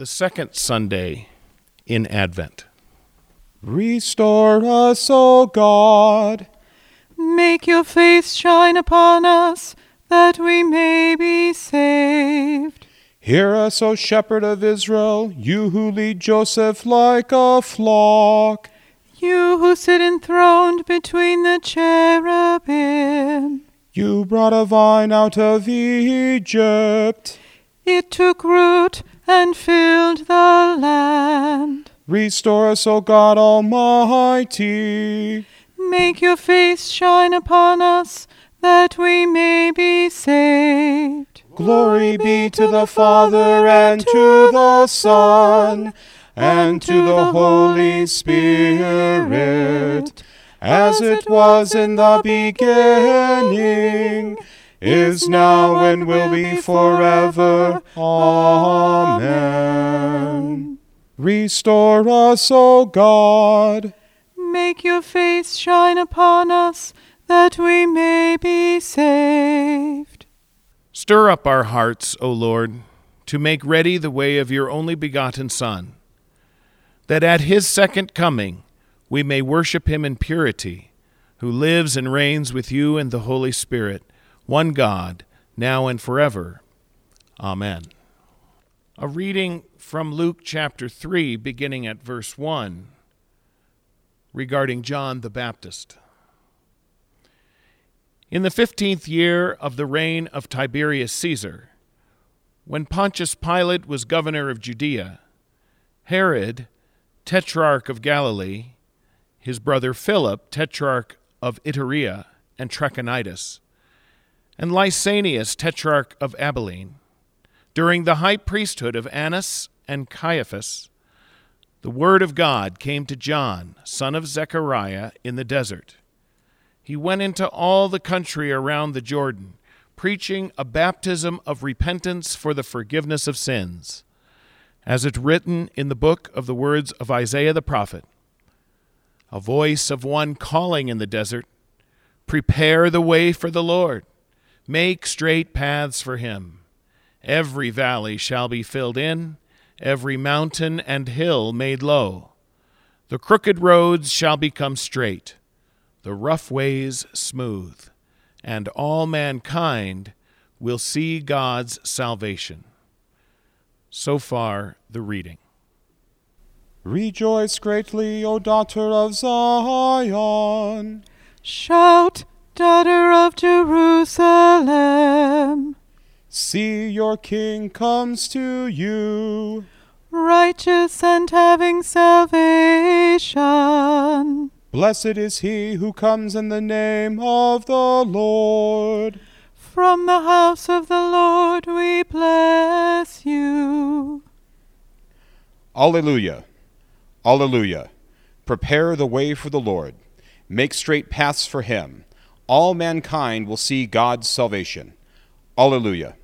the second Sunday in Advent. Restore us, O God. Make your face shine upon us, that we may be saved. Hear us, O Shepherd of Israel, you who lead Joseph like a flock. You who sit enthroned between the cherubim. You brought a vine out of Egypt. It took root and filled the land. Restore us, O God Almighty. Make your face shine upon us, that we may be saved. Glory be to the Father, and to the Son, and to the Holy Spirit, as it was in the beginning, is now, and will be forever. Amen. Restore us, O God. Make your face shine upon us, that we may be saved. Stir up our hearts, O Lord, to make ready the way of your only begotten Son, that at his second coming we may worship him in purity, who lives and reigns with you and the Holy Spirit, one God, now and forever. Amen. A reading from Luke chapter 3, beginning at verse 1, regarding John the Baptist. In the fifteenth year of the reign of Tiberius Caesar, when Pontius Pilate was governor of Judea, Herod, tetrarch of Galilee, his brother Philip, tetrarch of Iturea and Trachonitis, and Lysanias, tetrarch of Abilene, during the high priesthood of Annas and Caiaphas, the word of God came to John, son of Zechariah, in the desert. He went into all the country around the Jordan, preaching a baptism of repentance for the forgiveness of sins, as it written in the book of the words of Isaiah the prophet. A voice of one calling in the desert, Prepare the way for the Lord, make straight paths for him. Every valley shall be filled in, every mountain and hill made low. The crooked roads shall become straight, the rough ways smooth, and all mankind will see God's salvation. So far, the reading. Rejoice greatly, O daughter of Zion. Shout, daughter of Jerusalem. See, your king comes to you. Righteous and having salvation. Blessed is he who comes in the name of the Lord. From the house of the Lord we bless you. Alleluia. Alleluia. Prepare the way for the Lord. Make straight paths for him. All mankind will see God's salvation. Alleluia.